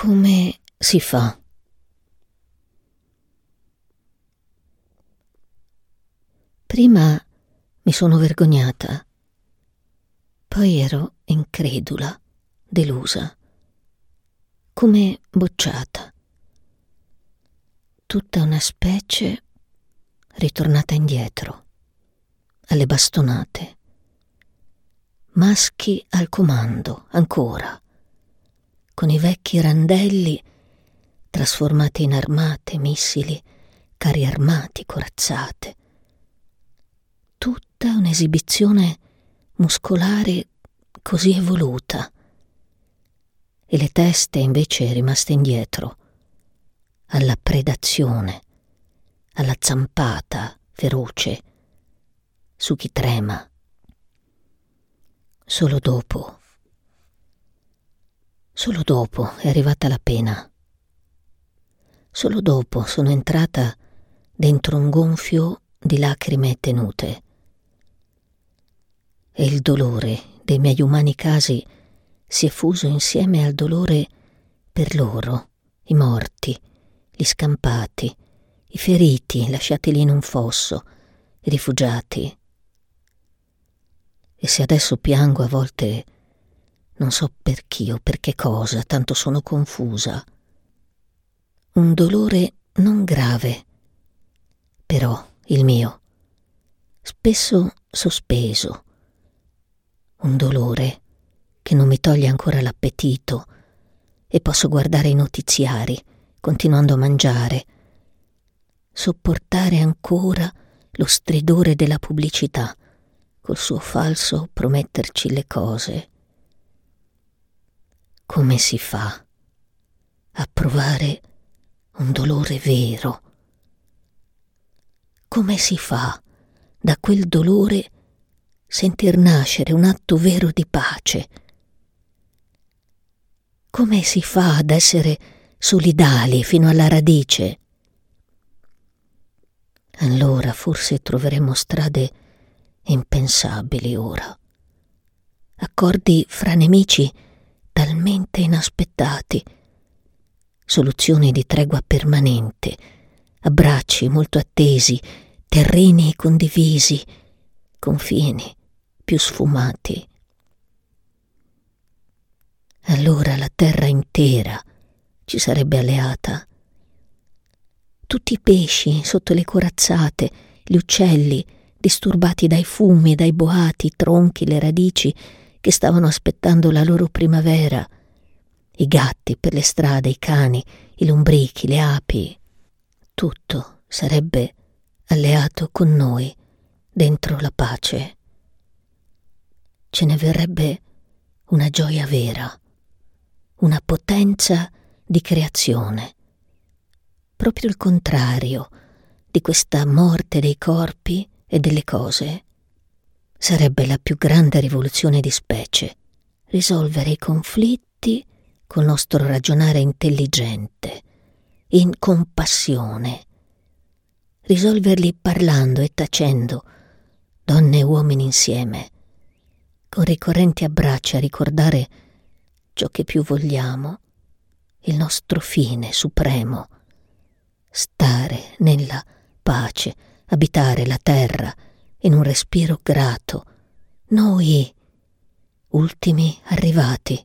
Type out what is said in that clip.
Come si fa? Prima mi sono vergognata, poi ero incredula, delusa, come bocciata. Tutta una specie ritornata indietro, alle bastonate. Maschi al comando, ancora, con i vecchi randelli trasformati in armate, missili, carri armati, corazzate. Tutta un'esibizione muscolare così evoluta. E le teste invece rimaste indietro, alla predazione, alla zampata feroce su chi trema. Solo dopo, solo dopo è arrivata la pena. Solo dopo sono entrata dentro un gonfio di lacrime tenute. E il dolore dei miei umani casi si è fuso insieme al dolore per loro, i morti, gli scampati, i feriti lasciati lì in un fosso, i rifugiati. E se adesso piango a volte non so per chi o per che cosa, tanto sono confusa. Un dolore non grave, però il mio, spesso sospeso. Un dolore che non mi toglie ancora l'appetito e posso guardare i notiziari continuando a mangiare sopportare ancora lo stridore della pubblicità, col suo falso prometterci le cose. Come si fa a provare un dolore vero? Come si fa da quel dolore sentir nascere un atto vero di pace? Come si fa ad essere solidali fino alla radice? allora forse troveremo strade impensabili ora. Accordi fra nemici talmente inaspettati, soluzioni di tregua permanente, abbracci molto attesi, terreni condivisi, confini più sfumati. Allora la terra intera ci sarebbe alleata tutti i pesci sotto le corazzate, gli uccelli disturbati dai fumi, dai boati, i tronchi, le radici che stavano aspettando la loro primavera, i gatti per le strade, i cani, i lombrichi, le api. Tutto sarebbe alleato con noi dentro la pace. Ce ne verrebbe una gioia vera, una potenza di creazione proprio il contrario di questa morte dei corpi e delle cose. Sarebbe la più grande rivoluzione di specie, risolvere i conflitti col nostro ragionare intelligente, in compassione, risolverli parlando e tacendo, donne e uomini insieme, con ricorrenti abbracci a ricordare ciò che più vogliamo, il nostro fine supremo, stare nella pace, abitare la terra in un respiro grato, noi ultimi arrivati.